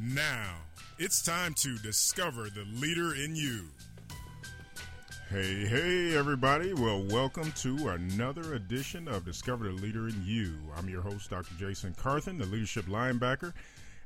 Now, it's time to discover the leader in you. Hey, hey, everybody. Well, welcome to another edition of Discover the Leader in You. I'm your host, Dr. Jason Carthen, the leadership linebacker.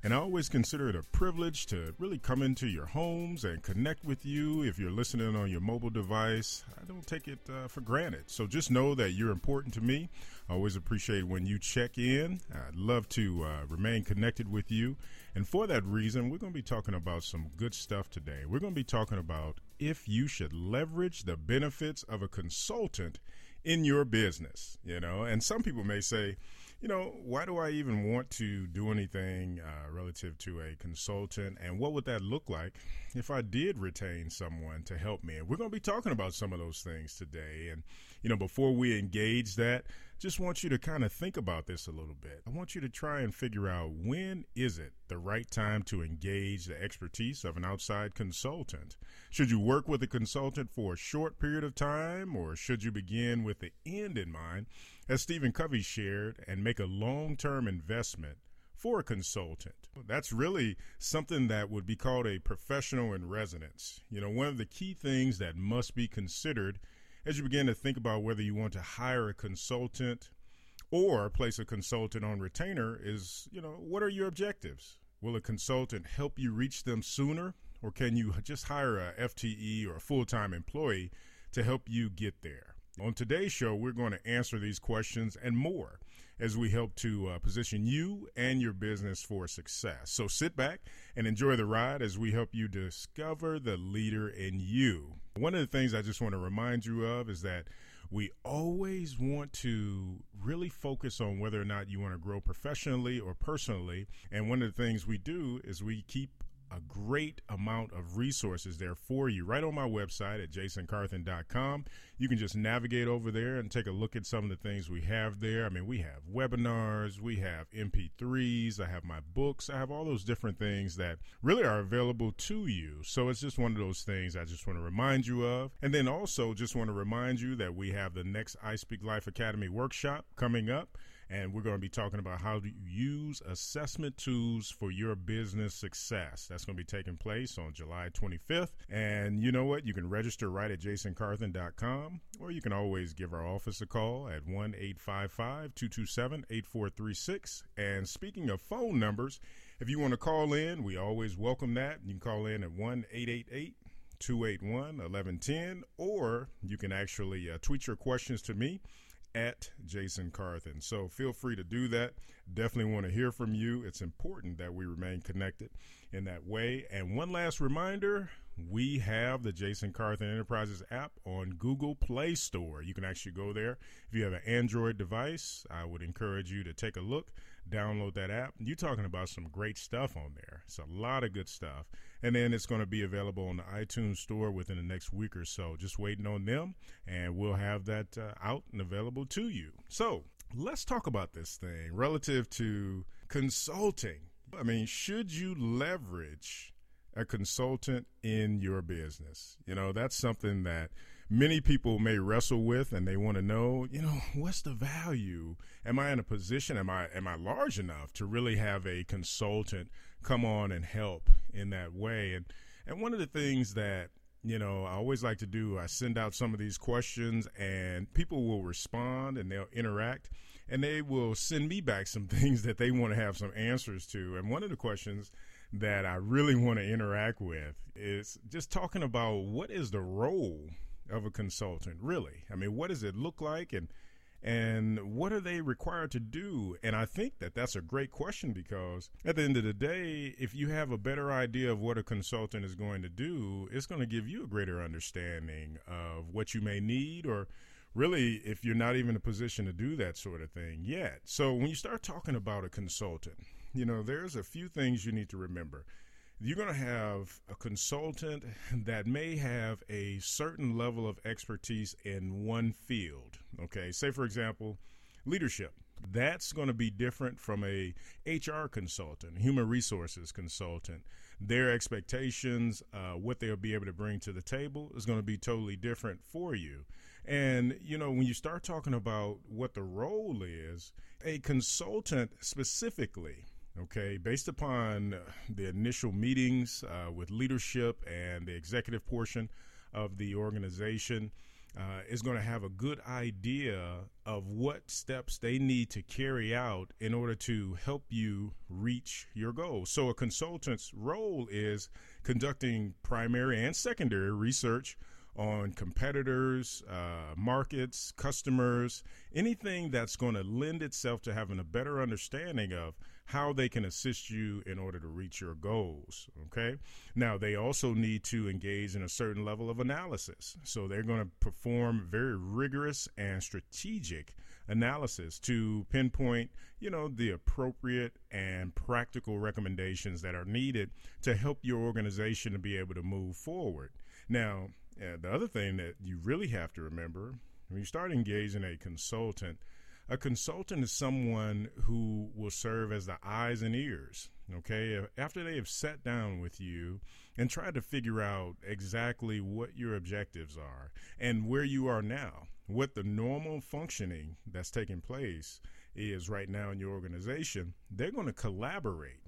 And I always consider it a privilege to really come into your homes and connect with you. If you're listening on your mobile device, I don't take it uh, for granted. So just know that you're important to me. I always appreciate when you check in. I'd love to uh, remain connected with you. And for that reason, we're going to be talking about some good stuff today. We're going to be talking about if you should leverage the benefits of a consultant in your business, you know. And some people may say, you know, why do I even want to do anything uh, relative to a consultant? And what would that look like if I did retain someone to help me? And we're going to be talking about some of those things today. And, you know, before we engage that, just want you to kind of think about this a little bit. I want you to try and figure out when is it the right time to engage the expertise of an outside consultant? Should you work with a consultant for a short period of time or should you begin with the end in mind, as Stephen Covey shared, and make a long-term investment for a consultant. That's really something that would be called a professional in residence. You know, one of the key things that must be considered as you begin to think about whether you want to hire a consultant or place a consultant on retainer is, you know, what are your objectives? Will a consultant help you reach them sooner, or can you just hire a FTE or a full time employee to help you get there? On today's show, we're going to answer these questions and more as we help to uh, position you and your business for success. So sit back and enjoy the ride as we help you discover the leader in you. One of the things I just want to remind you of is that we always want to really focus on whether or not you want to grow professionally or personally. And one of the things we do is we keep a great amount of resources there for you right on my website at jasoncarthen.com. You can just navigate over there and take a look at some of the things we have there. I mean, we have webinars, we have MP3s, I have my books, I have all those different things that really are available to you. So it's just one of those things I just want to remind you of. And then also just want to remind you that we have the next I Speak Life Academy workshop coming up and we're going to be talking about how to use assessment tools for your business success. That's going to be taking place on July 25th. And you know what? You can register right at jasoncarthen.com, or you can always give our office a call at 1 855 227 8436. And speaking of phone numbers, if you want to call in, we always welcome that. You can call in at 1 888 281 1110, or you can actually uh, tweet your questions to me at Jason Carthen. So feel free to do that. Definitely want to hear from you. It's important that we remain connected in that way. And one last reminder we have the Jason Carthen Enterprises app on Google Play Store. You can actually go there. If you have an Android device, I would encourage you to take a look, download that app. You're talking about some great stuff on there. It's a lot of good stuff. And then it's going to be available on the iTunes store within the next week or so. Just waiting on them, and we'll have that uh, out and available to you. So let's talk about this thing relative to consulting. I mean, should you leverage a consultant in your business? You know, that's something that many people may wrestle with and they want to know, you know, what's the value? Am I in a position am I am I large enough to really have a consultant come on and help in that way. And and one of the things that you know I always like to do, I send out some of these questions, and people will respond and they'll interact, and they will send me back some things that they want to have some answers to. And one of the questions that I really want to interact with is just talking about what is the role of a consultant really. I mean, what does it look like and and what are they required to do? And I think that that's a great question because at the end of the day, if you have a better idea of what a consultant is going to do, it's going to give you a greater understanding of what you may need or really if you're not even in a position to do that sort of thing yet. So when you start talking about a consultant, you know, there's a few things you need to remember. You're going to have a consultant that may have a certain level of expertise in one field. Okay, say for example, leadership. That's going to be different from a HR consultant, human resources consultant. Their expectations, uh, what they'll be able to bring to the table, is going to be totally different for you. And you know, when you start talking about what the role is, a consultant specifically okay, based upon the initial meetings uh, with leadership and the executive portion of the organization, uh, is going to have a good idea of what steps they need to carry out in order to help you reach your goals. So, a consultant's role is conducting primary and secondary research on competitors, uh, markets, customers, anything that's going to lend itself to having a better understanding of how they can assist you in order to reach your goals. Okay. Now, they also need to engage in a certain level of analysis. So they're going to perform very rigorous and strategic analysis to pinpoint, you know, the appropriate and practical recommendations that are needed to help your organization to be able to move forward. Now, uh, the other thing that you really have to remember when you start engaging a consultant, a consultant is someone who will serve as the eyes and ears. Okay, after they have sat down with you and tried to figure out exactly what your objectives are and where you are now, what the normal functioning that's taking place is right now in your organization, they're going to collaborate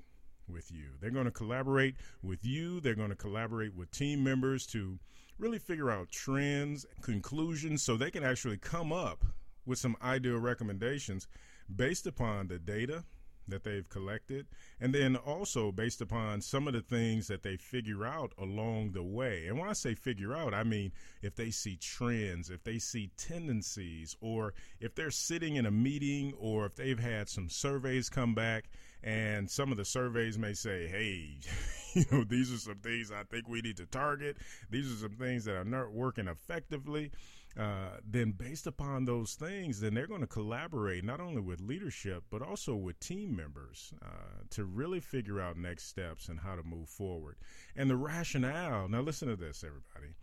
with you. They're going to collaborate with you. They're going to collaborate with team members to really figure out trends, conclusions, so they can actually come up with some ideal recommendations based upon the data that they've collected, and then also based upon some of the things that they figure out along the way. And when I say figure out, I mean if they see trends, if they see tendencies, or if they're sitting in a meeting, or if they've had some surveys come back, and some of the surveys may say, hey, you know, these are some things I think we need to target, these are some things that are not working effectively uh, then based upon those things, then they're going to collaborate not only with leadership but also with team members uh, to really figure out next steps and how to move forward. And the rationale. Now, listen to this, everybody.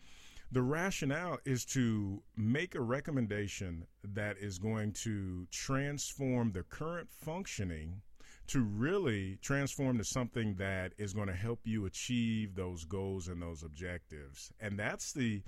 The rationale is to make a recommendation that is going to transform the current functioning to really transform to something that is going to help you achieve those goals and those objectives. And that's the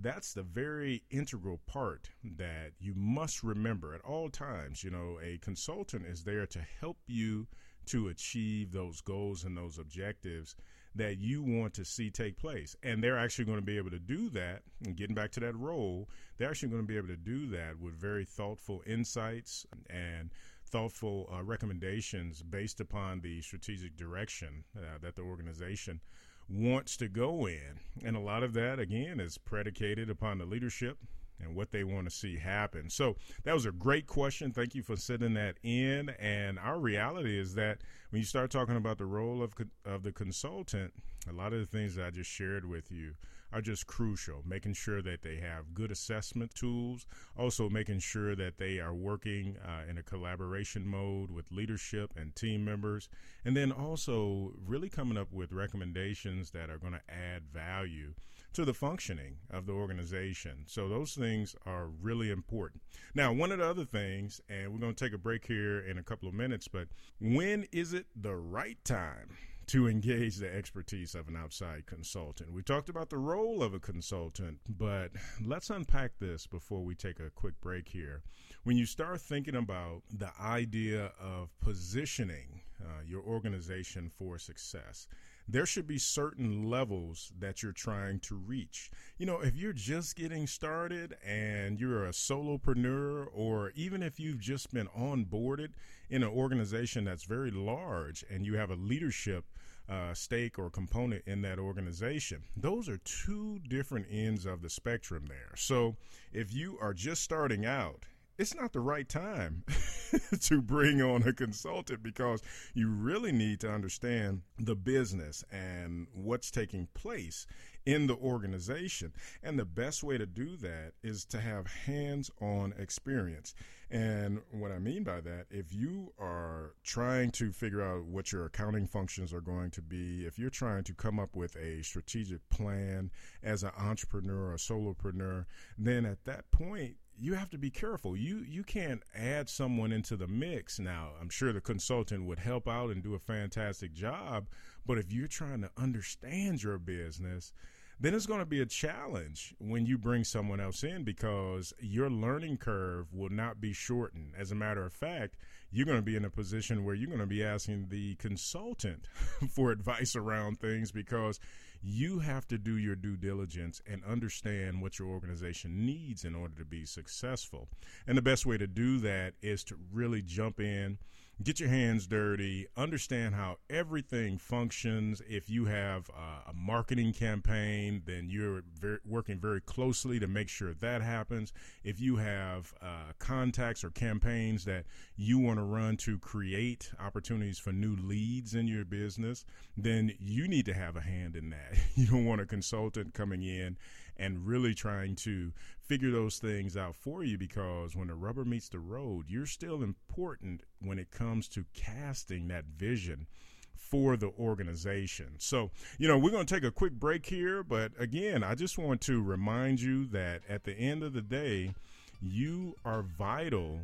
that's the very integral part that you must remember at all times. You know, a consultant is there to help you to achieve those goals and those objectives that you want to see take place. And they're actually going to be able to do that. And getting back to that role, they're actually going to be able to do that with very thoughtful insights and thoughtful uh, recommendations based upon the strategic direction uh, that the organization wants to go in. And a lot of that, again, is predicated upon the leadership and what they want to see happen. So that was a great question. Thank you for sending that in. And our reality is that when you start talking about the role of of the consultant, a lot of the things that I just shared with you are just crucial. Making sure that they have good assessment tools, also making sure that they are working uh, in a collaboration mode with leadership and team members, and then also really coming up with recommendations that are going to add value to the functioning of the organization. So those things are really important. Now, one of the other things, and we're going to take a break here in a couple of minutes, but when is it the right time? To engage the expertise of an outside consultant. We talked about the role of a consultant, but let's unpack this before we take a quick break here. When you start thinking about the idea of positioning uh, your organization for success, there should be certain levels that you're trying to reach. You know, if you're just getting started and you're a solopreneur, or even if you've just been onboarded in an organization that's very large and you have a leadership uh, stake or component in that organization. Those are two different ends of the spectrum there. So if you are just starting out it's not the right time to bring on a consultant because you really need to understand the business and what's taking place in the organization. And the best way to do that is to have hands on experience. And what I mean by that, if you are trying to figure out what your accounting functions are going to be, if you're trying to come up with a strategic plan as an entrepreneur or a solopreneur, then at that point, you have to be careful. You you can't add someone into the mix. Now, I'm sure the consultant would help out and do a fantastic job, but if you're trying to understand your business, then it's going to be a challenge when you bring someone else in because your learning curve will not be shortened. As a matter of fact, you're going to be in a position where you're going to be asking the consultant for advice around things because you have to do your due diligence and understand what your organization needs in order to be successful. And the best way to do that is to really jump in get your hands dirty, understand how everything functions. If you have uh, a marketing campaign, then you're very, working very closely to make sure that happens. If you have uh, contacts or campaigns that you want to run to create opportunities for new leads in your business, then you need to have a hand in that. You don't want a consultant coming in and really trying to figure those things out for you because when the rubber meets the road, you're still important when it comes to casting that vision for the organization. So, you know, we're going to take a quick break here, but again, I just want to remind you that at the end of the day, you are vital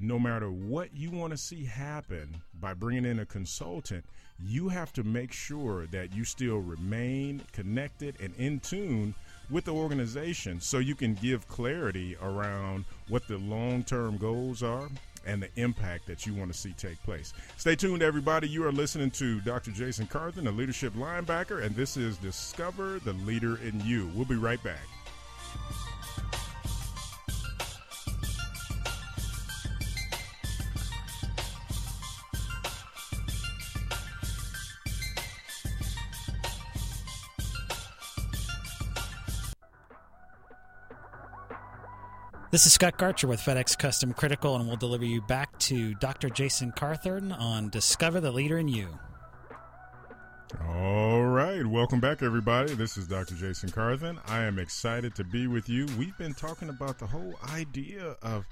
no matter what you want to see happen by bringing in a consultant, you have to make sure that you still remain connected and in tune with the organization so you can give clarity around what the long term goals are and the impact that you want to see take place. Stay tuned, everybody. You are listening to Dr. Jason Carthen, a leadership linebacker, and this is Discover the Leader in You. We'll be right back. This is Scott Garcher with FedEx Custom Critical, and we'll deliver you back to Dr. Jason Carthen on Discover the Leader in You. All right. Welcome back, everybody. This is Dr. Jason Carthen. I am excited to be with you. We've been talking about the whole idea of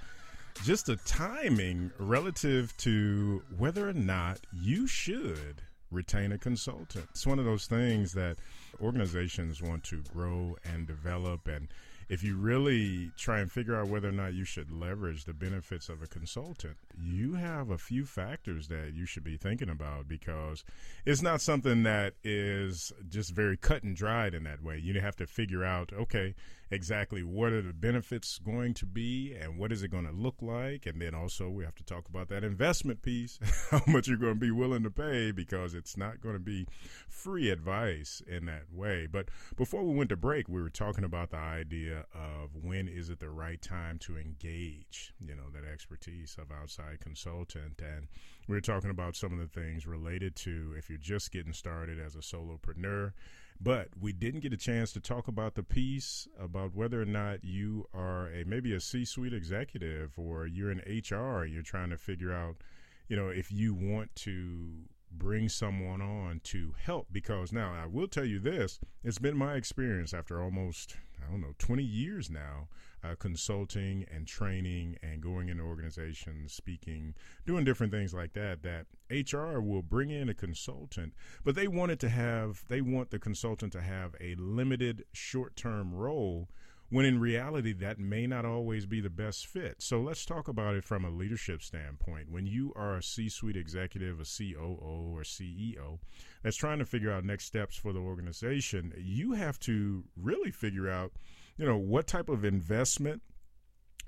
just the timing relative to whether or not you should retain a consultant. It's one of those things that organizations want to grow and develop and if you really try and figure out whether or not you should leverage the benefits of a consultant, you have a few factors that you should be thinking about because it's not something that is just very cut and dried in that way. You have to figure out, okay, exactly what are the benefits going to be and what is it going to look like. And then also we have to talk about that investment piece, how much you're going to be willing to pay because it's not going to be free advice in that way. But before we went to break, we were talking about the idea of when is it the right time to engage, you know, that expertise of outside consultant. And we were talking about some of the things related to if you're just getting started as a solopreneur but we didn't get a chance to talk about the piece about whether or not you are a maybe a C-suite executive or you're in HR. You're trying to figure out, you know, if you want to bring someone on to help. Because now I will tell you this: it's been my experience after almost I don't know 20 years now uh, consulting and training and going into organizations, speaking, doing different things like that, that HR will bring in a consultant, but they want it to have, they want the consultant to have a limited short term role when in reality that may not always be the best fit. So let's talk about it from a leadership standpoint. When you are a C-suite executive, a COO or CEO that's trying to figure out next steps for the organization, you have to really figure out you know, what type of investment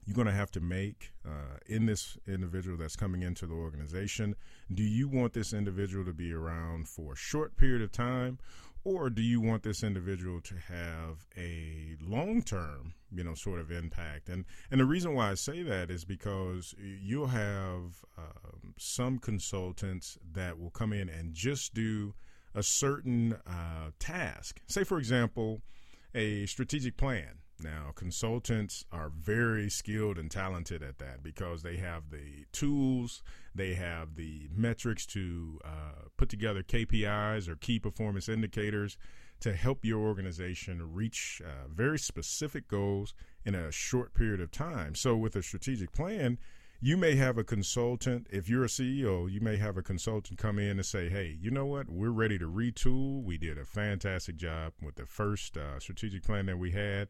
you're going to have to make uh, in this individual that's coming into the organization. Do you want this individual to be around for a short period of time, or do you want this individual to have a long term, you know, sort of impact? And and the reason why I say that is because you'll have um, some consultants that will come in and just do a certain uh, task. Say, for example a strategic plan. Now, consultants are very skilled and talented at that because they have the tools, they have the metrics to uh, put together KPIs or key performance indicators to help your organization reach uh, very specific goals in a short period of time. So, with a strategic plan, you may have a consultant, if you're a CEO, you may have a consultant come in and say, hey, you know what? We're ready to retool. We did a fantastic job with the first uh, strategic plan that we had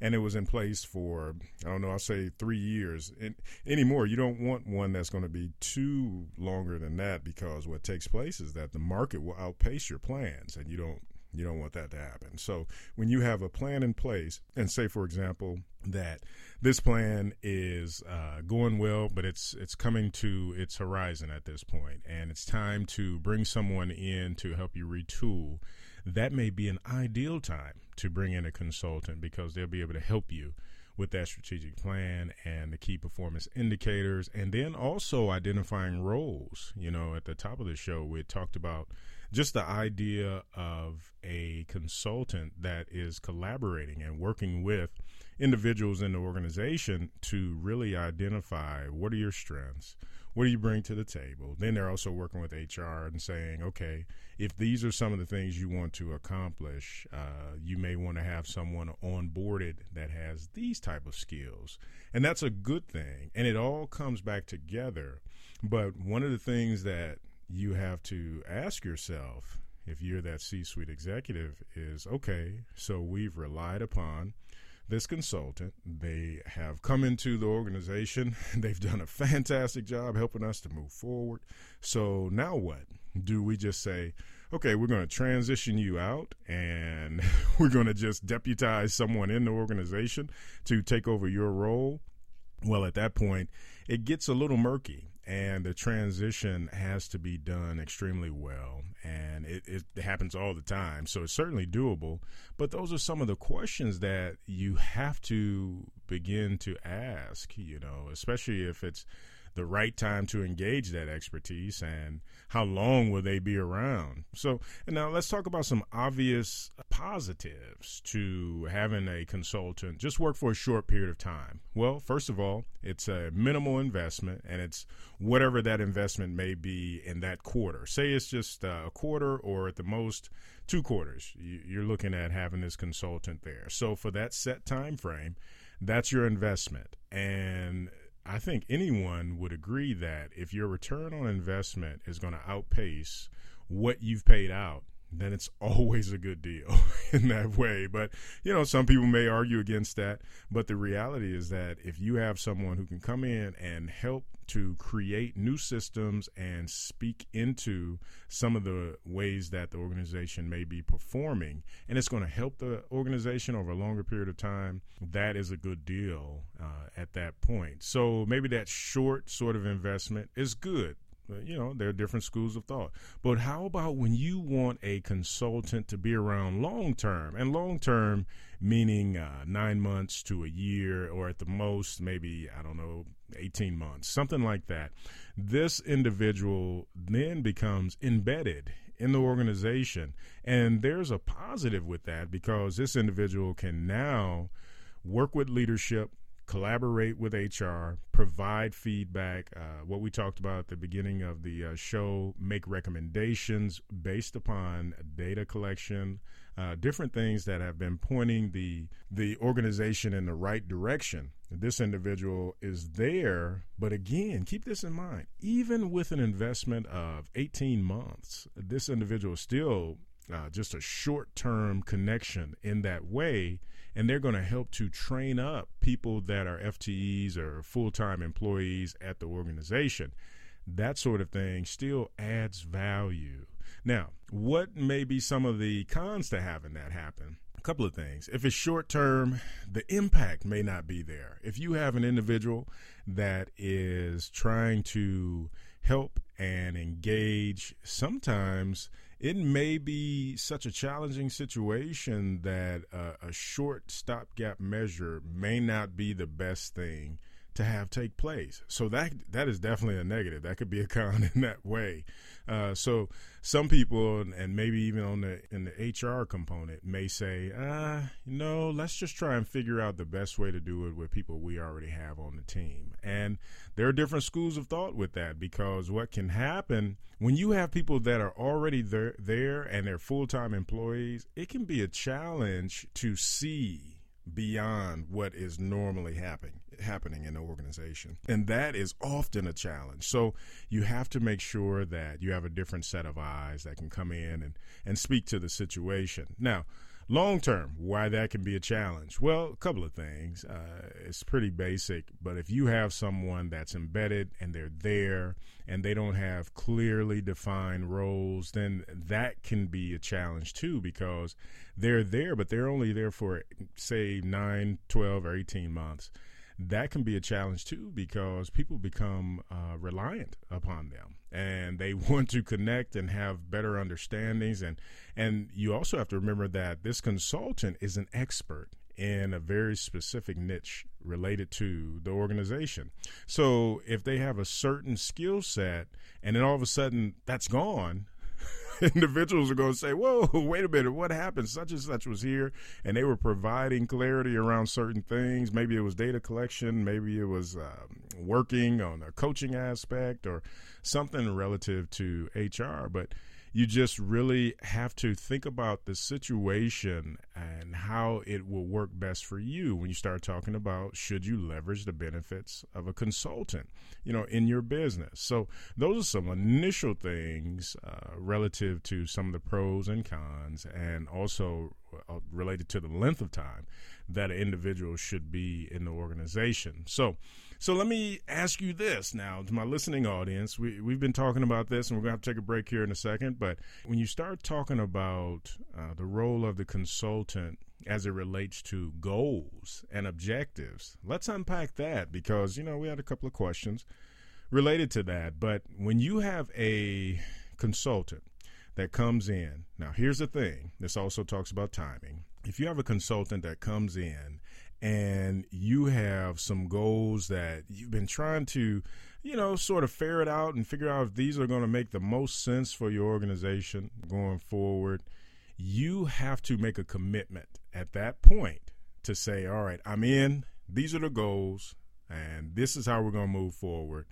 and it was in place for I don't know I'll say three years and anymore you don't want one that's going to be too longer than that because what takes place is that the market will outpace your plans and you don't you don't want that to happen. So when you have a plan in place and say for example that this plan is uh, going well but it's it's coming to its horizon at this point and it's time to bring someone in to help you retool that may be an ideal time to bring in a consultant because they'll be able to help you with that strategic plan and the key performance indicators and then also identifying roles you know at the top of the show we talked about just the idea of a consultant that is collaborating and working with individuals in the organization to really identify what are your strengths what do you bring to the table? Then they're also working with HR and saying, okay, if these are some of the things you want to accomplish, uh, you may want to have someone onboarded that has these type of skills, and that's a good thing. And it all comes back together. But one of the things that you have to ask yourself if you're that C-suite executive is, okay, so we've relied upon this consultant. They have come into the organization. They've done a fantastic job helping us to move forward. So now what? Do we just say, okay, we're going to transition you out and we're going to just deputize someone in the organization to take over your role? Well, at that point, it gets a little murky and the transition has to be done extremely well and it, it, happens all the time so it's certainly doable. But those are some of the questions that you have to begin to ask you know especially if it's the right time to engage that expertise and how long will they be around. So, now let's talk about some obvious positives to having a consultant just work for a short period of time. Well, first of all, it's a minimal investment and it's whatever that investment may be in that quarter. Say it's just uh, a quarter or at the most two quarters. You're looking at having this consultant there. So, for that set time frame, that's your investment. And I think anyone would agree that if your return on investment is going to outpace what you've paid out, then it's always a good deal in that way. But, you know, some people may argue against that. But the reality is that if you have someone who can come in and help to create new systems and speak into some of the ways that the organization may be performing, and it's going to help the organization over a longer period of time, that is a good deal uh, at that point. So maybe that short sort of investment is good you know, there are different schools of thought. But how about when you want a consultant to be around long term? And long term meaning uh, nine months to a year, or at the most, maybe, I don't know, 18 months, something like that. This individual then becomes embedded in the organization. And there's a positive with that because this individual can now work with leadership collaborate with HR, provide feedback, uh, what we talked about at the beginning of the uh, show, make recommendations based upon data collection, uh, different things that have been pointing the the organization in the right direction. This individual is there, but again, keep this in mind. Even with an investment of 18 months, this individual is still uh, just a short term connection in that way and they're going to help to train up people that are FTEs or full time employees at the organization. That sort of thing still adds value. Now, what may be some of the cons to having that happen? A couple of things. If it's short term, the impact may not be there. If you have an individual that is trying to help and engage, sometimes it may be such a challenging situation that uh, a short stopgap measure may not be the best thing to have take place. So that that is definitely a negative. That could be a con in that way. Uh, so some people, and maybe even on the in the HR component, may say, uh, no, let's just try and figure out the best way to do it with people we already have on the team. And there are different schools of thought with that because what can happen when you have people that are already there, there and they're full time employees, it can be a challenge to see beyond what is normally happening happening in the organization. And that is often a challenge. So you have to make sure that you have a different set of eyes that can come in and, and speak to the situation. Now, Long term, why that can be a challenge? Well, a couple of things. Uh, it's pretty basic, but if you have someone that's embedded and they're there and they don't have clearly defined roles, then that can be a challenge too because they're there, but they're only there for, say, 9, 12, or 18 months that can be a challenge too because people become uh, reliant upon them and they want to connect and have better understandings and and you also have to remember that this consultant is an expert in a very specific niche related to the organization. So if they have a certain skill set and then all of a sudden that's gone, individuals are going to say, "Whoa, wait a minute, what happened? Such and such was here, and they were providing clarity around certain things. Maybe it was data collection, maybe it was uh, working on a coaching aspect, or something relative to HR." But you just really have to think about the situation and how it will work best for you when you start talking about should you leverage the benefits of a consultant you know in your business. So those are some initial things uh, relative to some of the pros and cons and also uh, related to the length of time that an individual should be in the organization. So so let me ask you this now to my listening audience. We, we've been talking about this, and we're going to have to take a break here in a second. But when you start talking about uh, the role of the consultant as it relates to goals and objectives, let's unpack that because, you know, we had a couple of questions related to that. But when you have a consultant that comes in, now here's the thing this also talks about timing. If you have a consultant that comes in and you have some goals that you've been trying to, you know, sort of ferret out and figure out if these are going to make the most sense for your organization going forward, you have to make a commitment at that point to say, all right, I'm in, these are the goals, and this is how we're going to move forward.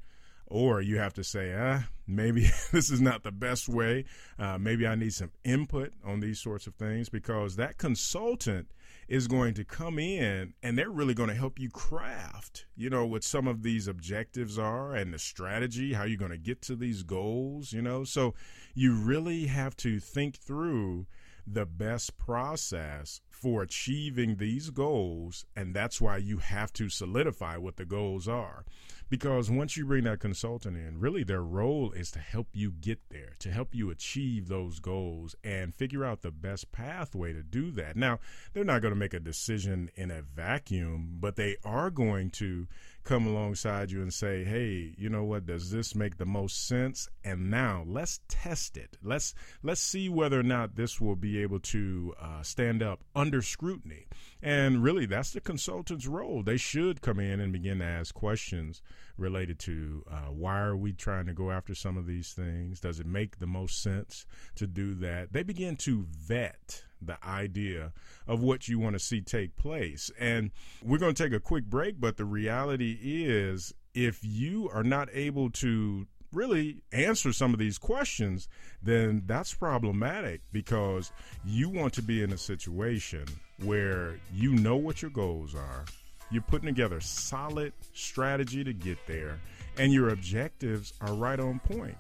Or you have to say, ah, maybe this is not the best way. Uh, maybe I need some input on these sorts of things because that consultant is going to come in and they're really going to help you craft, you know, what some of these objectives are and the strategy, how you're going to get to these goals, you know. So you really have to think through the best process for achieving these goals. And that's why you have to solidify what the goals are because once you bring that consultant in, really their role is to help you get there, to help you achieve those goals and figure out the best pathway to do that. Now, they're not going to make a decision in a vacuum, but they are going to come alongside you and say, "Hey, you know what? Does this make the most sense?" And now let's test it. Let's let's see whether or not this will be able to uh, stand up under scrutiny. And really, that's the consultant's role. They should come in and begin to ask questions related to uh, why are we trying to go after some of these things? Does it make the most sense to do that? They begin to vet the idea of what you want to see take place. And we're going to take a quick break, but the reality is if you are not able to really answer some of these questions, then that's problematic because you want to be in a situation where you know what your goals are, you're putting together solid strategy to get there, and your objectives are right on point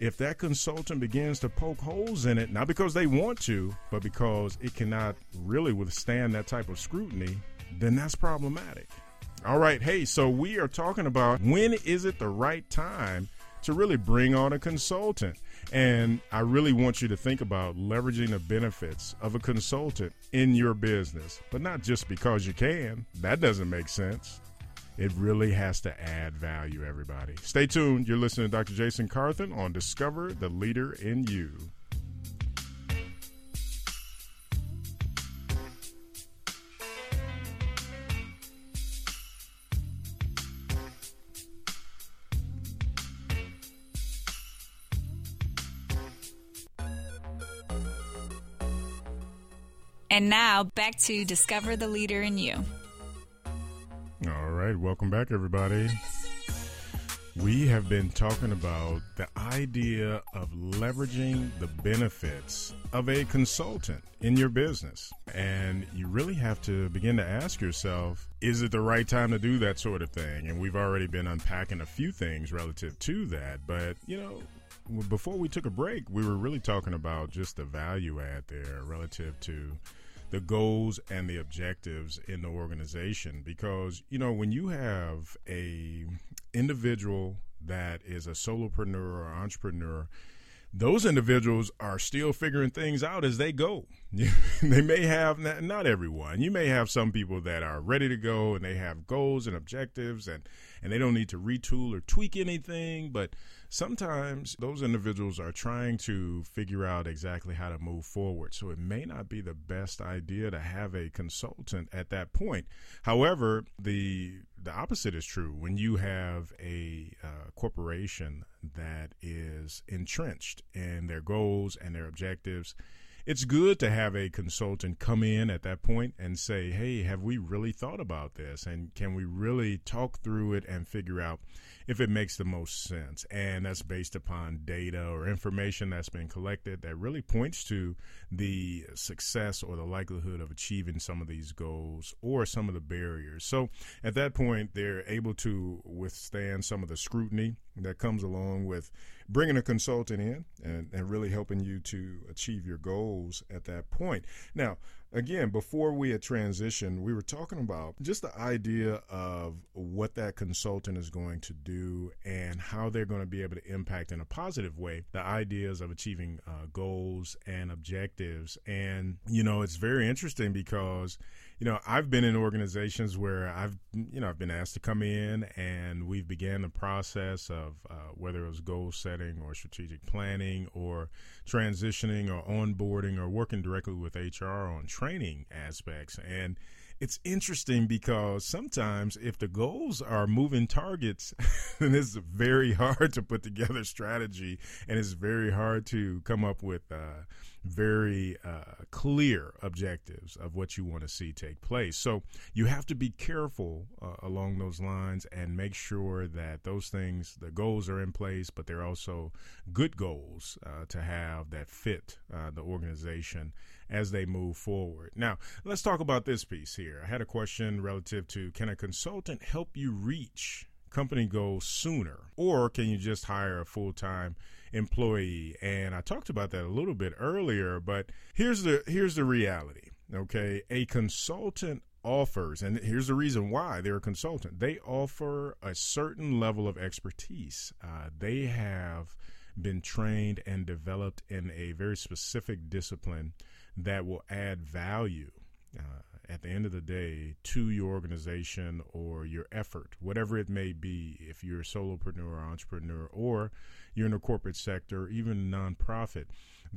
if that consultant begins to poke holes in it, not because they want to, but because it cannot really withstand that type of scrutiny, then that's problematic. All right, hey, so we are talking about when is it the right time to really bring on a consultant? And I really want you to think about leveraging the benefits of a consultant in your business, but not just because you can. That doesn't make sense. It really has to add value, everybody. Stay tuned. You're listening to Dr. Jason Carthen on Discover the Leader in You. And now back to Discover the Leader in You. All right, welcome back, everybody. We have been talking about the idea of leveraging the benefits of a consultant in your business. And you really have to begin to ask yourself is it the right time to do that sort of thing? And we've already been unpacking a few things relative to that. But, you know, before we took a break, we were really talking about just the value add there relative to the goals and the objectives in the organization because you know when you have a individual that is a solopreneur or entrepreneur those individuals are still figuring things out as they go. they may have not everyone. You may have some people that are ready to go and they have goals and objectives and and they don't need to retool or tweak anything, but sometimes those individuals are trying to figure out exactly how to move forward. So it may not be the best idea to have a consultant at that point. However, the the opposite is true. When you have a uh, corporation that is entrenched in their goals and their objectives, it's good to have a consultant come in at that point and say, hey, have we really thought about this? And can we really talk through it and figure out if it makes the most sense. And that's based upon data or information that's been collected that really points to the success or the likelihood of achieving some of these goals or some of the barriers. So at that point, they're able to withstand some of the scrutiny that comes along with bringing a consultant in and, and really helping you to achieve your goals at that point. Now, again, before we had transitioned, we were talking about just the idea of what that consultant is going to do and how they're going to be able to impact in a positive way the ideas of achieving uh, goals and objectives. And, you know, it's very interesting because you know, I've been in organizations where I've, you know, I've been asked to come in and we've began the process of uh, whether it was goal setting or strategic planning or transitioning or onboarding or working directly with HR on training aspects. And it's interesting because sometimes if the goals are moving targets, then it's very hard to put together strategy and it's very hard to come up with, uh, very uh, clear objectives of what you want to see take place. So you have to be careful uh, along those lines and make sure that those things, the goals are in place, but they're also good goals uh, to have that fit uh, the organization as they move forward. Now, let's talk about this piece here. I had a question relative to can a consultant help you reach company goals sooner, or can you just hire a full time employee? And I talked about that a little bit earlier, but here's the here's the reality. Okay, a consultant offers, and here's the reason why they're a consultant. They offer a certain level of expertise. Uh, they have been trained and developed in a very specific discipline that will add value. Uh, at the end of the day to your organization or your effort, whatever it may be, if you're a solopreneur entrepreneur or you're in a corporate sector, even nonprofit,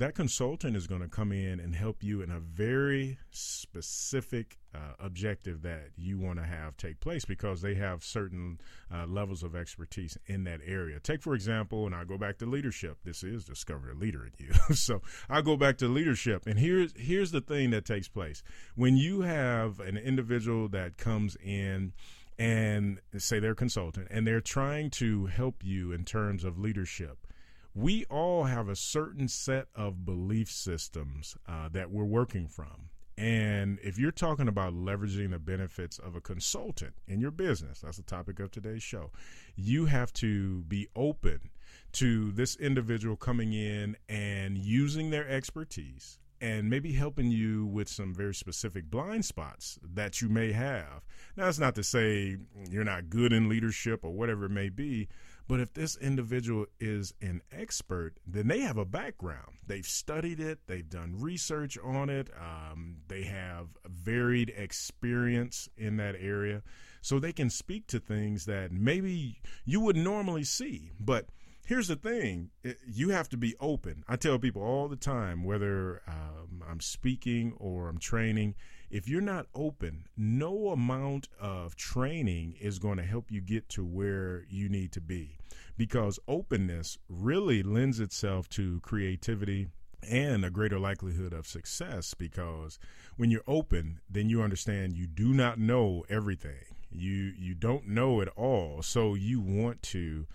that consultant is going to come in and help you in a very specific uh, objective that you want to have take place because they have certain uh, levels of expertise in that area. Take, for example, and I go back to leadership. This is Discover a Leader in You. so I go back to leadership. And here's, here's the thing that takes place when you have an individual that comes in and say they're consultant and they're trying to help you in terms of leadership we all have a certain set of belief systems uh, that we're working from. And if you're talking about leveraging the benefits of a consultant in your business, that's the topic of today's show, you have to be open to this individual coming in and using their expertise and maybe helping you with some very specific blind spots that you may have. Now, that's not to say you're not good in leadership or whatever it may be, but if this individual is an expert, then they have a background. They've studied it, they've done research on it, um, they have varied experience in that area. So they can speak to things that maybe you would normally see. But here's the thing you have to be open. I tell people all the time, whether um, I'm speaking or I'm training, if you're not open, no amount of training is going to help you get to where you need to be because openness really lends itself to creativity and a greater likelihood of success because when you're open, then you understand you do not know everything. You you don't know it all, so you want to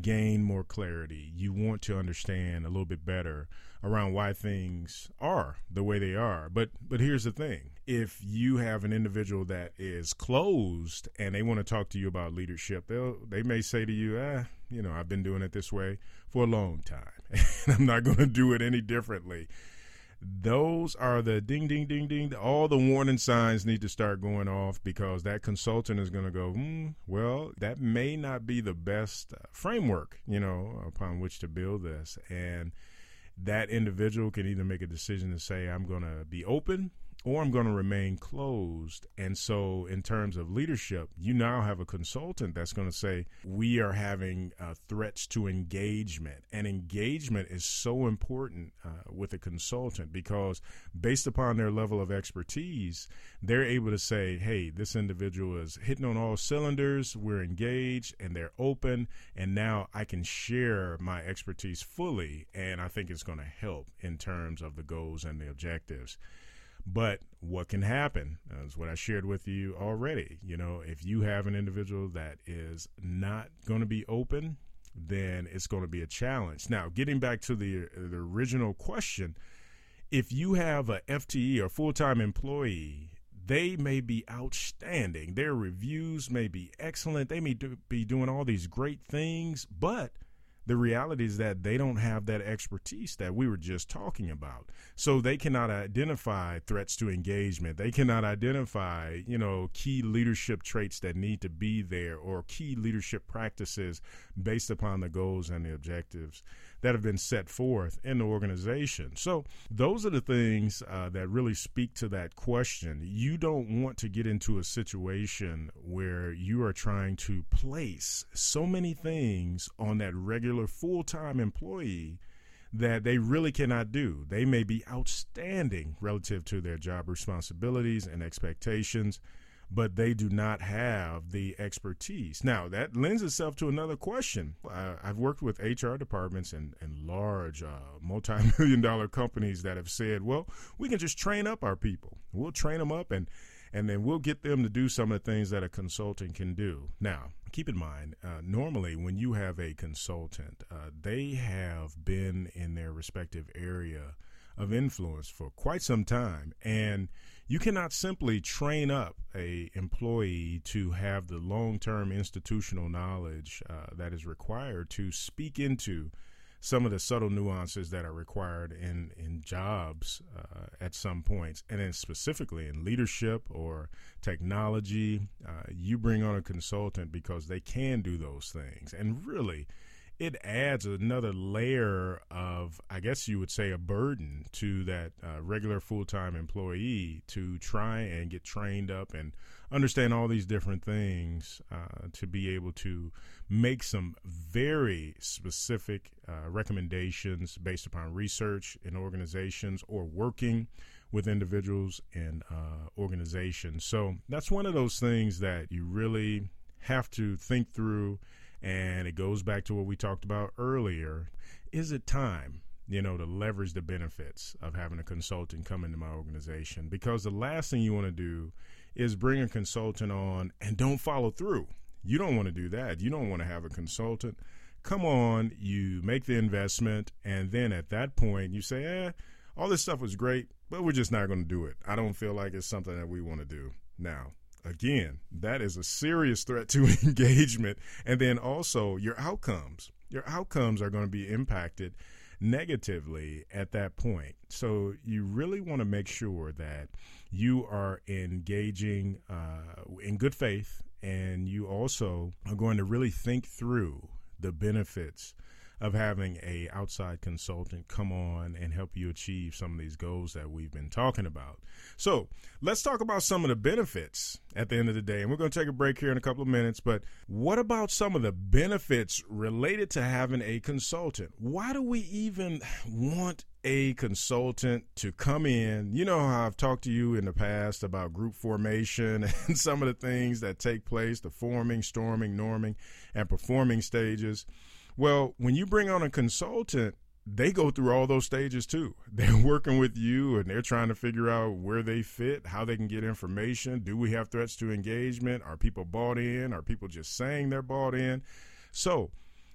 gain more clarity. You want to understand a little bit better around why things are the way they are. But but here's the thing. If you have an individual that is closed and they want to talk to you about leadership, they'll they may say to you, "Ah, you know, I've been doing it this way for a long time. and I'm not going to do it any differently." those are the ding ding ding ding all the warning signs need to start going off because that consultant is going to go hmm, well that may not be the best uh, framework you know upon which to build this and that individual can either make a decision to say, I'm going to be open or I'm going to remain closed. And so, in terms of leadership, you now have a consultant that's going to say, We are having uh, threats to engagement. And engagement is so important uh, with a consultant because, based upon their level of expertise, they're able to say, Hey, this individual is hitting on all cylinders, we're engaged, and they're open. And now I can share my expertise fully. And I think it's going to help in terms of the goals and the objectives. But what can happen uh, is what I shared with you already. You know, if you have an individual that is not going to be open, then it's going to be a challenge. Now, getting back to the the original question, if you have a FTE or full time employee, they may be outstanding. Their reviews may be excellent. They may do, be doing all these great things, but the reality is that they don't have that expertise that we were just talking about. So they cannot identify threats to engagement. They cannot identify, you know, key leadership traits that need to be there or key leadership practices based upon the goals and the objectives that have been set forth in the organization. So those are the things uh, that really speak to that question. You don't want to get into a situation where you are trying to place so many things on that regular full time employee that they really cannot do. They may be outstanding relative to their job responsibilities and expectations but they do not have the expertise. Now, that lends itself to another question. Uh, I've worked with HR departments and, and large uh, multi million dollar companies that have said, well, we can just train up our people. We'll train them up and, and then we'll get them to do some of the things that a consultant can do. Now, keep in mind, uh, normally when you have a consultant, uh, they have been in their respective area of influence for quite some time. And you cannot simply train up a employee to have the long-term institutional knowledge uh, that is required to speak into some of the subtle nuances that are required in in jobs uh, at some points, and then specifically in leadership or technology, uh, you bring on a consultant because they can do those things, and really it adds another layer of, I guess you would say, a burden to that uh, regular full time employee to try and get trained up and understand all these different things uh, to be able to make some very specific uh, recommendations based upon research in organizations or working with individuals and uh, organizations. So that's one of those things that you really have to think through and it goes back to what we talked about earlier. Is it time, you know, to leverage the benefits of having a consultant come into my organization? Because the last thing you want to do is bring a consultant on and don't follow through. You don't want to do that. You don't want to have a consultant come on, you make the investment, and then at that point you say, eh, all this stuff was great, but we're just not going to do it. I don't feel like it's something that we want to do. Now, again, that is a serious threat to engagement. And then also your outcomes. Your outcomes are going to be impacted negatively at that point. So you really want to make sure that you are engaging uh, in good faith and you also are going to really think through the benefits of having a outside consultant come on and help you achieve some of these goals that we've been talking about. So let's talk about some of the benefits at the end of the day. And we're going to take a break here in a couple of minutes. But what about some of the benefits related to having a consultant? Why do we even want a consultant to come in. You know how I've talked to you in the past about group formation and some of the things that take place, the forming, storming, norming, and performing stages. Well, when you bring on a consultant, they go through all those stages too. They're working with you and they're trying to figure out where they fit, how they can get information. Do we have threats to engagement? Are people bought in? Are people just saying they're bought in? So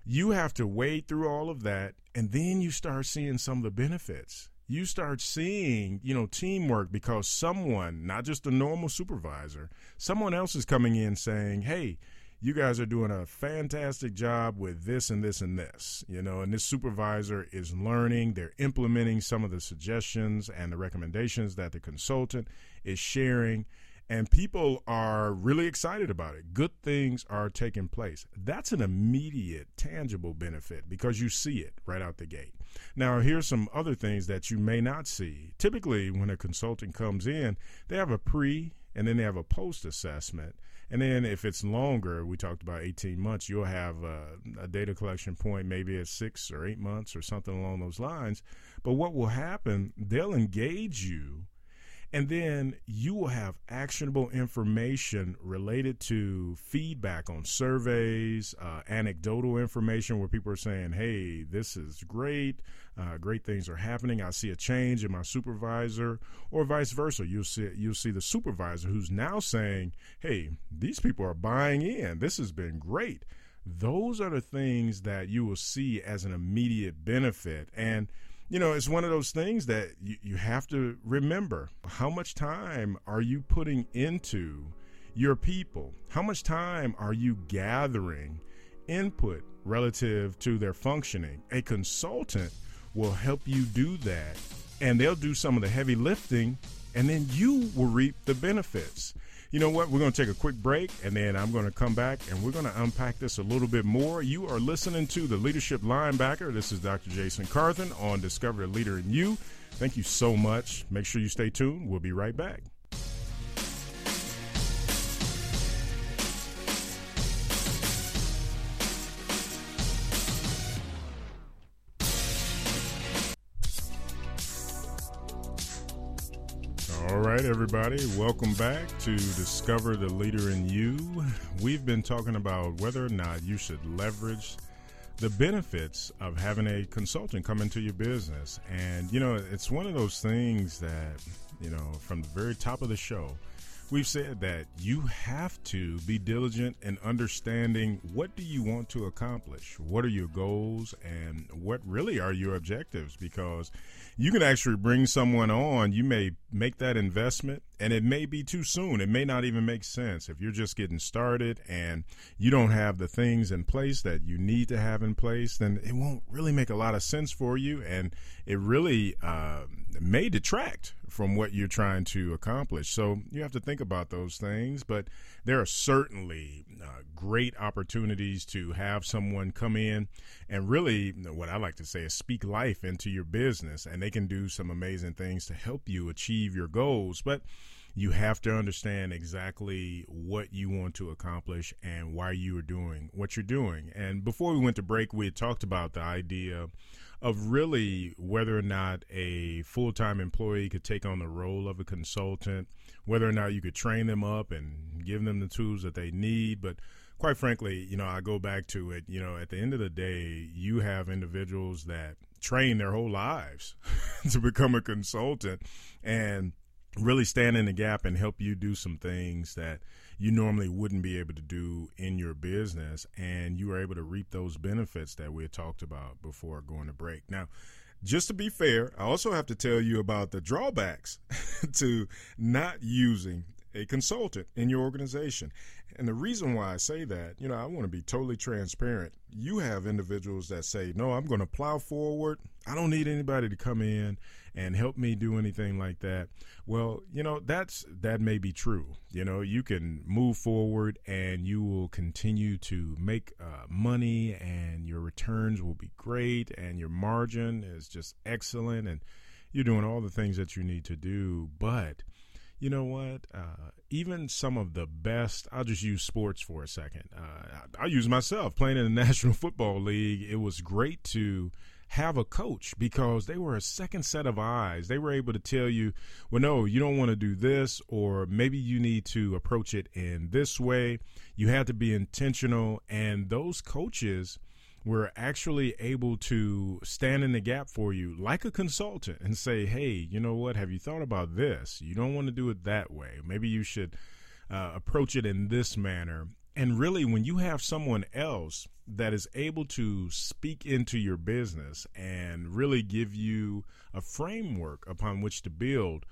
you have to wade through all of that and then you start seeing some of the benefits. You start seeing, you know, teamwork because someone, not just a normal supervisor, someone else is coming in saying, hey, you guys are doing a fantastic job with this and this and this, you know, and this supervisor is learning, they're implementing some of the suggestions and the recommendations that the consultant is sharing, and people are really excited about it. Good things are taking place. That's an immediate, tangible benefit because you see it right out the gate. Now, here's some other things that you may not see. Typically, when a consultant comes in, they have a pre and then they have a post assessment and then if it's longer, we talked about 18 months, you'll have a, a, data collection point maybe at six or eight months or something along those lines. But what will happen, they'll engage you and then you will have actionable information related to feedback on surveys, uh, anecdotal information where people are saying, hey, this is great. Uh, great things are happening. I see a change in my supervisor, or vice versa. You'll see you'll see the supervisor who's now saying, "Hey, these people are buying in. This has been great." Those are the things that you will see as an immediate benefit, and you know, it's one of those things that you, you have to remember. How much time are you putting into your people? How much time are you gathering input relative to their functioning? A consultant will help you do that, and they'll do some of the heavy lifting, and then you will reap the benefits you know what? We're going to take a quick break and then I'm going to come back and we're going to unpack this a little bit more. You are listening to the Leadership Linebacker. This is Dr. Jason Carthen on Discover a Leader in You. Thank you so much. Make sure you stay tuned. We'll be right back. Right, everybody, welcome back to Discover the Leader in You. We've been talking about whether or not you should leverage the benefits of having a consultant come into your business. And, you know, it's one of those things that, you know, from the very top of the show, we've said that you have to be diligent in understanding what do you want to accomplish what are your goals and what really are your objectives because you can actually bring someone on. You may make that investment and it may be too soon. It may not even make sense if you're just getting started and you don't have the things in place that you need to have in place, then it won't really make a lot of sense for you. And it really uh, may detract from what you're trying to accomplish. So you have to think about those things. But there are certainly uh, great opportunities to have someone come in and really, what I like to say is speak life into your business, and they can do some amazing things to help you achieve your goals. But you have to understand exactly what you want to accomplish and why you are doing what you're doing. And before we went to break, we had talked about the idea of really whether or not a full time employee could take on the role of a consultant, whether or not you could train them up and give them the tools that they need. But quite frankly, you know, I go back to it, you know, at the end of the day, you have individuals that train their whole lives to become a consultant and really stand in the gap and help you do some things that you normally wouldn't be able to do in your business and you are able to reap those benefits that we had talked about before going to break. Now, just to be fair, I also have to tell you about the drawbacks to not using a consultant in your organization. And the reason why I say that, you know, I want to be totally transparent. You have individuals that say, no, I'm going to plow forward. I don't need anybody to come in and help me do anything like that. Well, you know, that's that may be true. You know, you can move forward and you will continue to make uh, money and your returns will be great and your margin is just excellent and you're doing all the things that you need to do. But you know what? Uh, even some of the best, I'll just use sports for a second. Uh, I, I use myself playing in the National Football League. It was great to have a coach because they were a second set of eyes. They were able to tell you, well, no, you don't want to do this, or maybe you need to approach it in this way. You had to be intentional. And those coaches we're actually able to stand in the gap for you like a consultant and say, hey, you know what? Have you thought about this? You don't want to do it that way. Maybe you should uh, approach it in this manner. And really, when you have someone else that is able to speak into your business and really give you a framework upon which to build,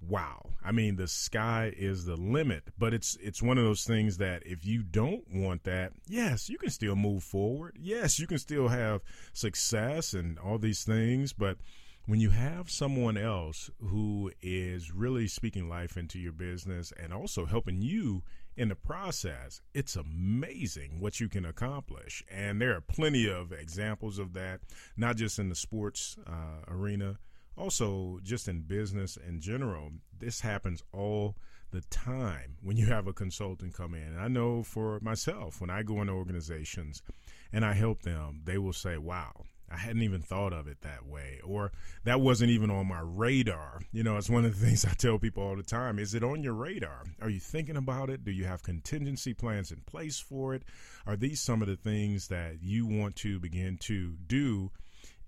wow. I mean, the sky is the limit, but it's it's one of those things that if you don't want that, yes, you can still move forward. Yes, you can still have success and all these things, but when you have someone else who is really speaking life into your business and also helping you in the process, it's amazing what you can accomplish. And there are plenty of examples of that, not just in the sports uh, arena, also just in business in general. This happens all the time when you have a consultant come in. I know for myself, when I go into organizations and I help them, they will say, wow, I hadn't even thought of it that way, or that wasn't even on my radar. You know, it's one of the things I tell people all the time. Is it on your radar? Are you thinking about it? Do you have contingency plans in place for it? Are these some of the things that you want to begin to do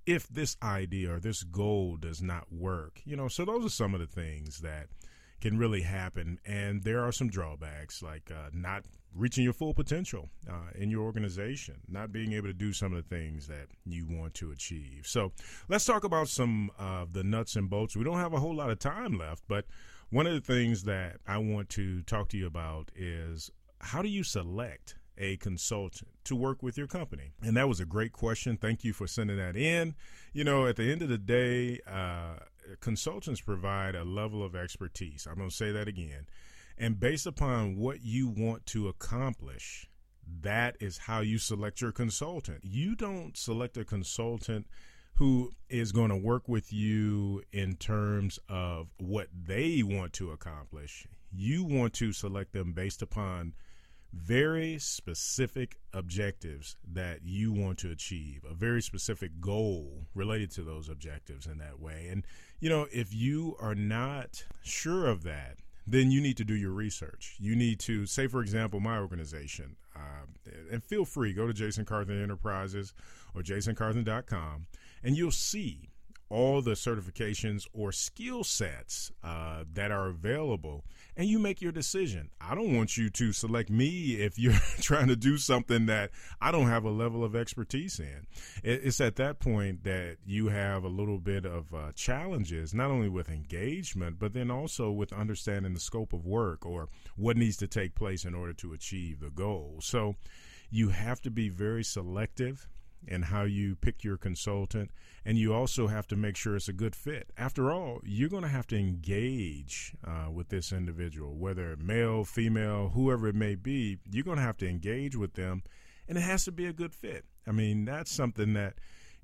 if this idea or this goal does not work? You know, so those are some of the things that can really happen. And there are some drawbacks, like uh, not reaching your full potential uh, in your organization, not being able to do some of the things that you want to achieve. So let's talk about some of the nuts and bolts. We don't have a whole lot of time left, but one of the things that I want to talk to you about is how do you select a consultant to work with your company? And that was a great question. Thank you for sending that in. You know, at the end of the day, uh, consultants provide a level of expertise. I'm going to say that again and based upon what you want to accomplish, that is how you select your consultant. You don't select a consultant who is going to work with you in terms of what they want to accomplish. You want to select them based upon very specific objectives that you want to achieve, a very specific goal related to those objectives in that way. And, you know, if you are not sure of that, then you need to do your research. You need to, say, for example, my organization, uh, and feel free, go to Jason Carthen Enterprises or jasoncarthen.com, and you'll see all the certifications or skill sets uh, that are available and you make your decision. I don't want you to select me if you're trying to do something that I don't have a level of expertise in. It's at that point that you have a little bit of uh, challenges, not only with engagement, but then also with understanding the scope of work or what needs to take place in order to achieve the goal. So you have to be very selective and how you pick your consultant. And you also have to make sure it's a good fit. After all, you're going to have to engage uh, with this individual, whether male, female, whoever it may be, you're going to have to engage with them. And it has to be a good fit. I mean, that's something that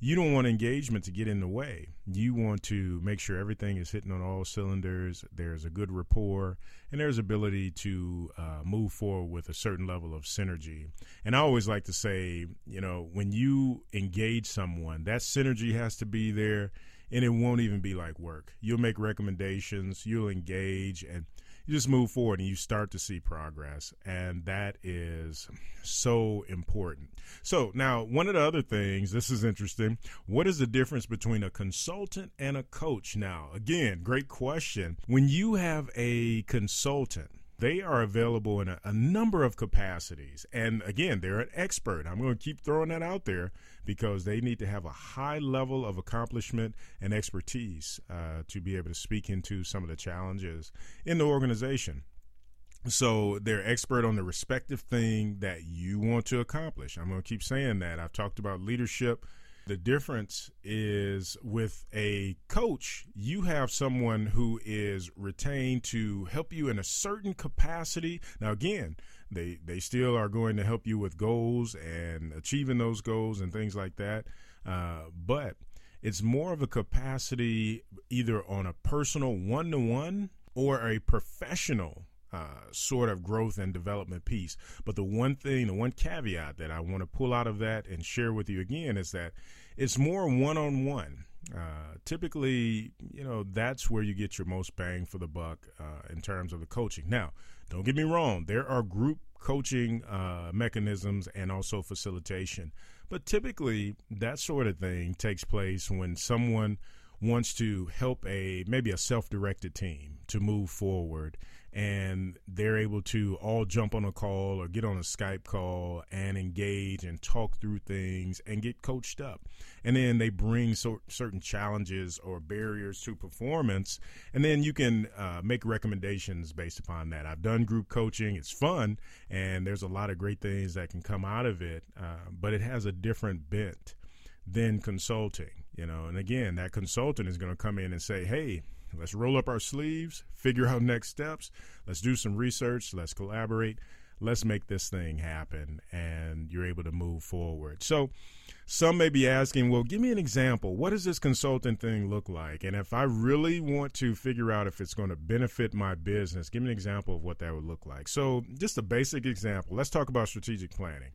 you don't want engagement to get in the way. You want to make sure everything is hitting on all cylinders. There's a good rapport, and there's ability to uh, move forward with a certain level of synergy. And I always like to say, you know, when you engage someone, that synergy has to be there, and it won't even be like work. You'll make recommendations, you'll engage, and you just move forward and you start to see progress. And that is so important. So, now, one of the other things, this is interesting. What is the difference between a consultant and a coach? Now, again, great question. When you have a consultant, they are available in a, a, number of capacities. And again, they're an expert. I'm going to keep throwing that out there because they need to have a high level of accomplishment and expertise uh, to be able to speak into some of the challenges in the organization. So they're expert on the respective thing that you want to accomplish. I'm going to keep saying that. I've talked about leadership the difference is with a coach, you have someone who is retained to help you in a certain capacity. Now, again, they, they still are going to help you with goals and achieving those goals and things like that. Uh, but it's more of a capacity either on a personal one to one or a professional uh, sort of growth and development piece. But the one thing, the one caveat that I want to pull out of that and share with you again is that it's more one on one. Typically, you know, that's where you get your most bang for the buck uh, in terms of the coaching. Now, don't get me wrong, there are group coaching uh, mechanisms and also facilitation. But typically, that sort of thing takes place when someone wants to help a maybe a self-directed team to move forward and they're able to all jump on a call or get on a Skype call and engage and talk through things and get coached up. And then they bring so, certain challenges or barriers to performance, and then you can uh, make recommendations based upon that. I've done group coaching, it's fun, and there's a lot of great things that can come out of it, uh, but it has a different bent than consulting, you know. And again, that consultant is going to come in and say, hey, Let's roll up our sleeves, figure out next steps. Let's do some research. Let's collaborate. Let's make this thing happen. And you're able to move forward. So, some may be asking, well, give me an example. What does this consultant thing look like? And if I really want to figure out if it's going to benefit my business, give me an example of what that would look like. So, just a basic example. Let's talk about strategic planning.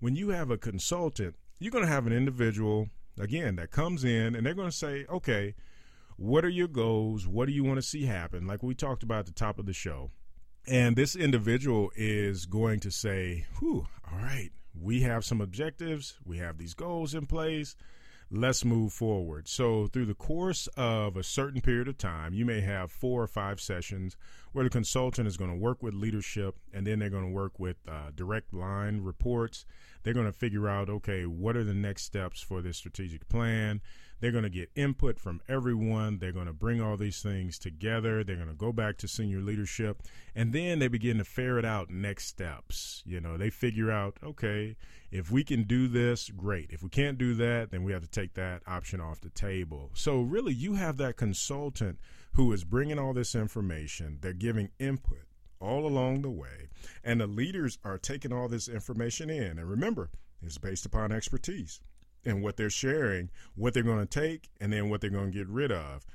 When you have a consultant, you're going to have an individual, again, that comes in and they're going to say, okay, what are your goals? What do you want to see happen? Like we talked about at the top of the show. And this individual is going to say, whew, all right, we have some objectives, we have these goals in place. Let's move forward. So, through the course of a certain period of time, you may have four or five sessions where the consultant is going to work with leadership and then they're going to work with uh, direct line reports. They're going to figure out, okay, what are the next steps for this strategic plan? They're going to get input from everyone. They're going to bring all these things together. They're going to go back to senior leadership. And then they begin to ferret out next steps. You know, they figure out, okay, if we can do this, great. If we can't do that, then we have to take that option off the table. So, really, you have that consultant who is bringing all this information, they're giving input all along the way, and the leaders are taking all this information in. And remember, it's based upon expertise and what they're sharing, what they're going to take, and then what they're going to get rid of.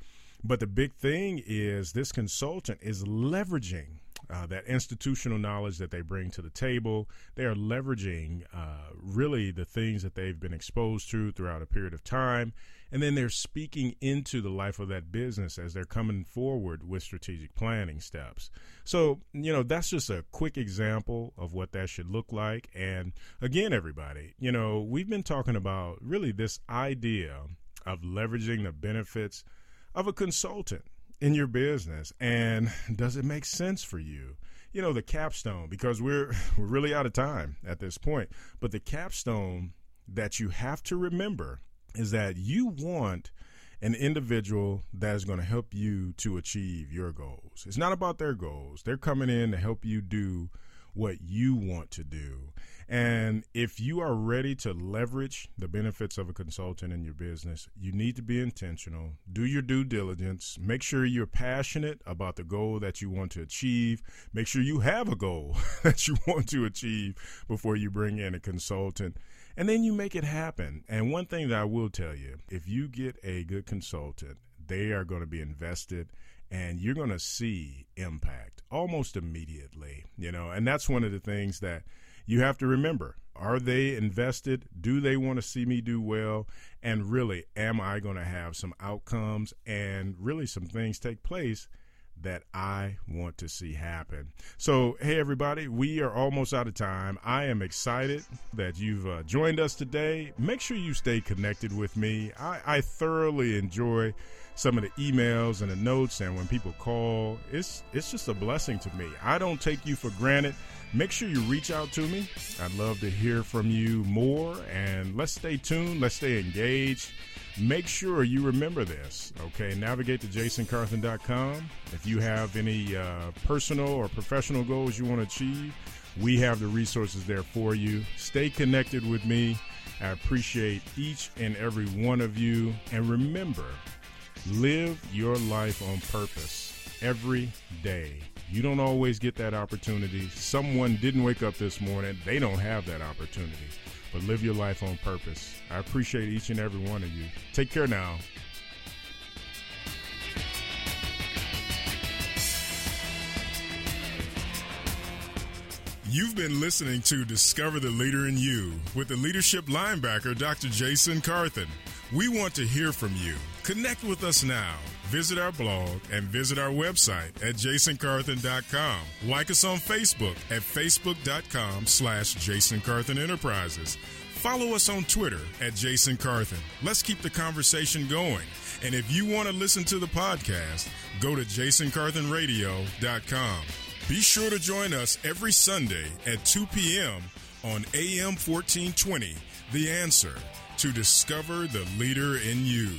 But the big thing is this consultant is leveraging uh, that institutional knowledge that they bring to the table. They are leveraging uh, really the things that they've been exposed to throughout a period of time. And then they're speaking into the life of that business as they're coming forward with strategic planning steps. So, you know, that's just a quick example of what that should look like. And again, everybody, you know, we've been talking about really this idea of leveraging the benefits of a consultant in your business and does it make sense for you? You know the capstone because we're we're really out of time at this point but the capstone that you have to remember is that you want an individual that is going to help you to achieve your goals. It's not about their goals. They're coming in to help you do what you want to do and if you are ready to leverage the benefits of a consultant in your business, you need to be intentional. Do your due diligence. Make sure you're passionate about the goal that you want to achieve. Make sure you have a goal that you want to achieve before you bring in a consultant. And then you make it happen. And one thing that I will tell you if you get a good consultant, they are going to be invested and you're going to see impact almost immediately, you know. And that's one of the things that you have to remember are they invested? Do they want to see me do well? And really, am I going to have some outcomes and really some things take place that I want to see happen? So, hey, everybody, we are almost out of time. I am excited that you've uh, joined us today. Make sure you stay connected with me. I, I thoroughly enjoy some of the emails and the notes and when people call it's it's just a blessing to me i don't take you for granted Make sure you reach out to me. I'd love to hear from you more. And let's stay tuned. Let's stay engaged. Make sure you remember this. Okay, navigate to jasoncarthen.com. If you have any uh, personal or professional goals you want to achieve, we have the resources there for you. Stay connected with me. I appreciate each and every one of you. And remember, live your life on purpose every day. You don't always get that opportunity. Someone didn't wake up this morning, they don't have that opportunity. But live your life on purpose. I appreciate each and every one of you. Take care now. You've been listening to Discover the Leader in You with the leadership linebacker, Dr. Jason Carthen. We want to hear from you. Connect with us now. Visit our blog and visit our website at jasoncarthen.com. Like us on Facebook at facebook.com slash Jason Carthen Enterprises. Follow us on Twitter at Jason Carthen. Let's keep the conversation going. And if you want to listen to the podcast, go to jasoncarthenradio.com. Be sure to join us every Sunday at 2 p.m. on AM 1420, The Answer, to discover the leader in you.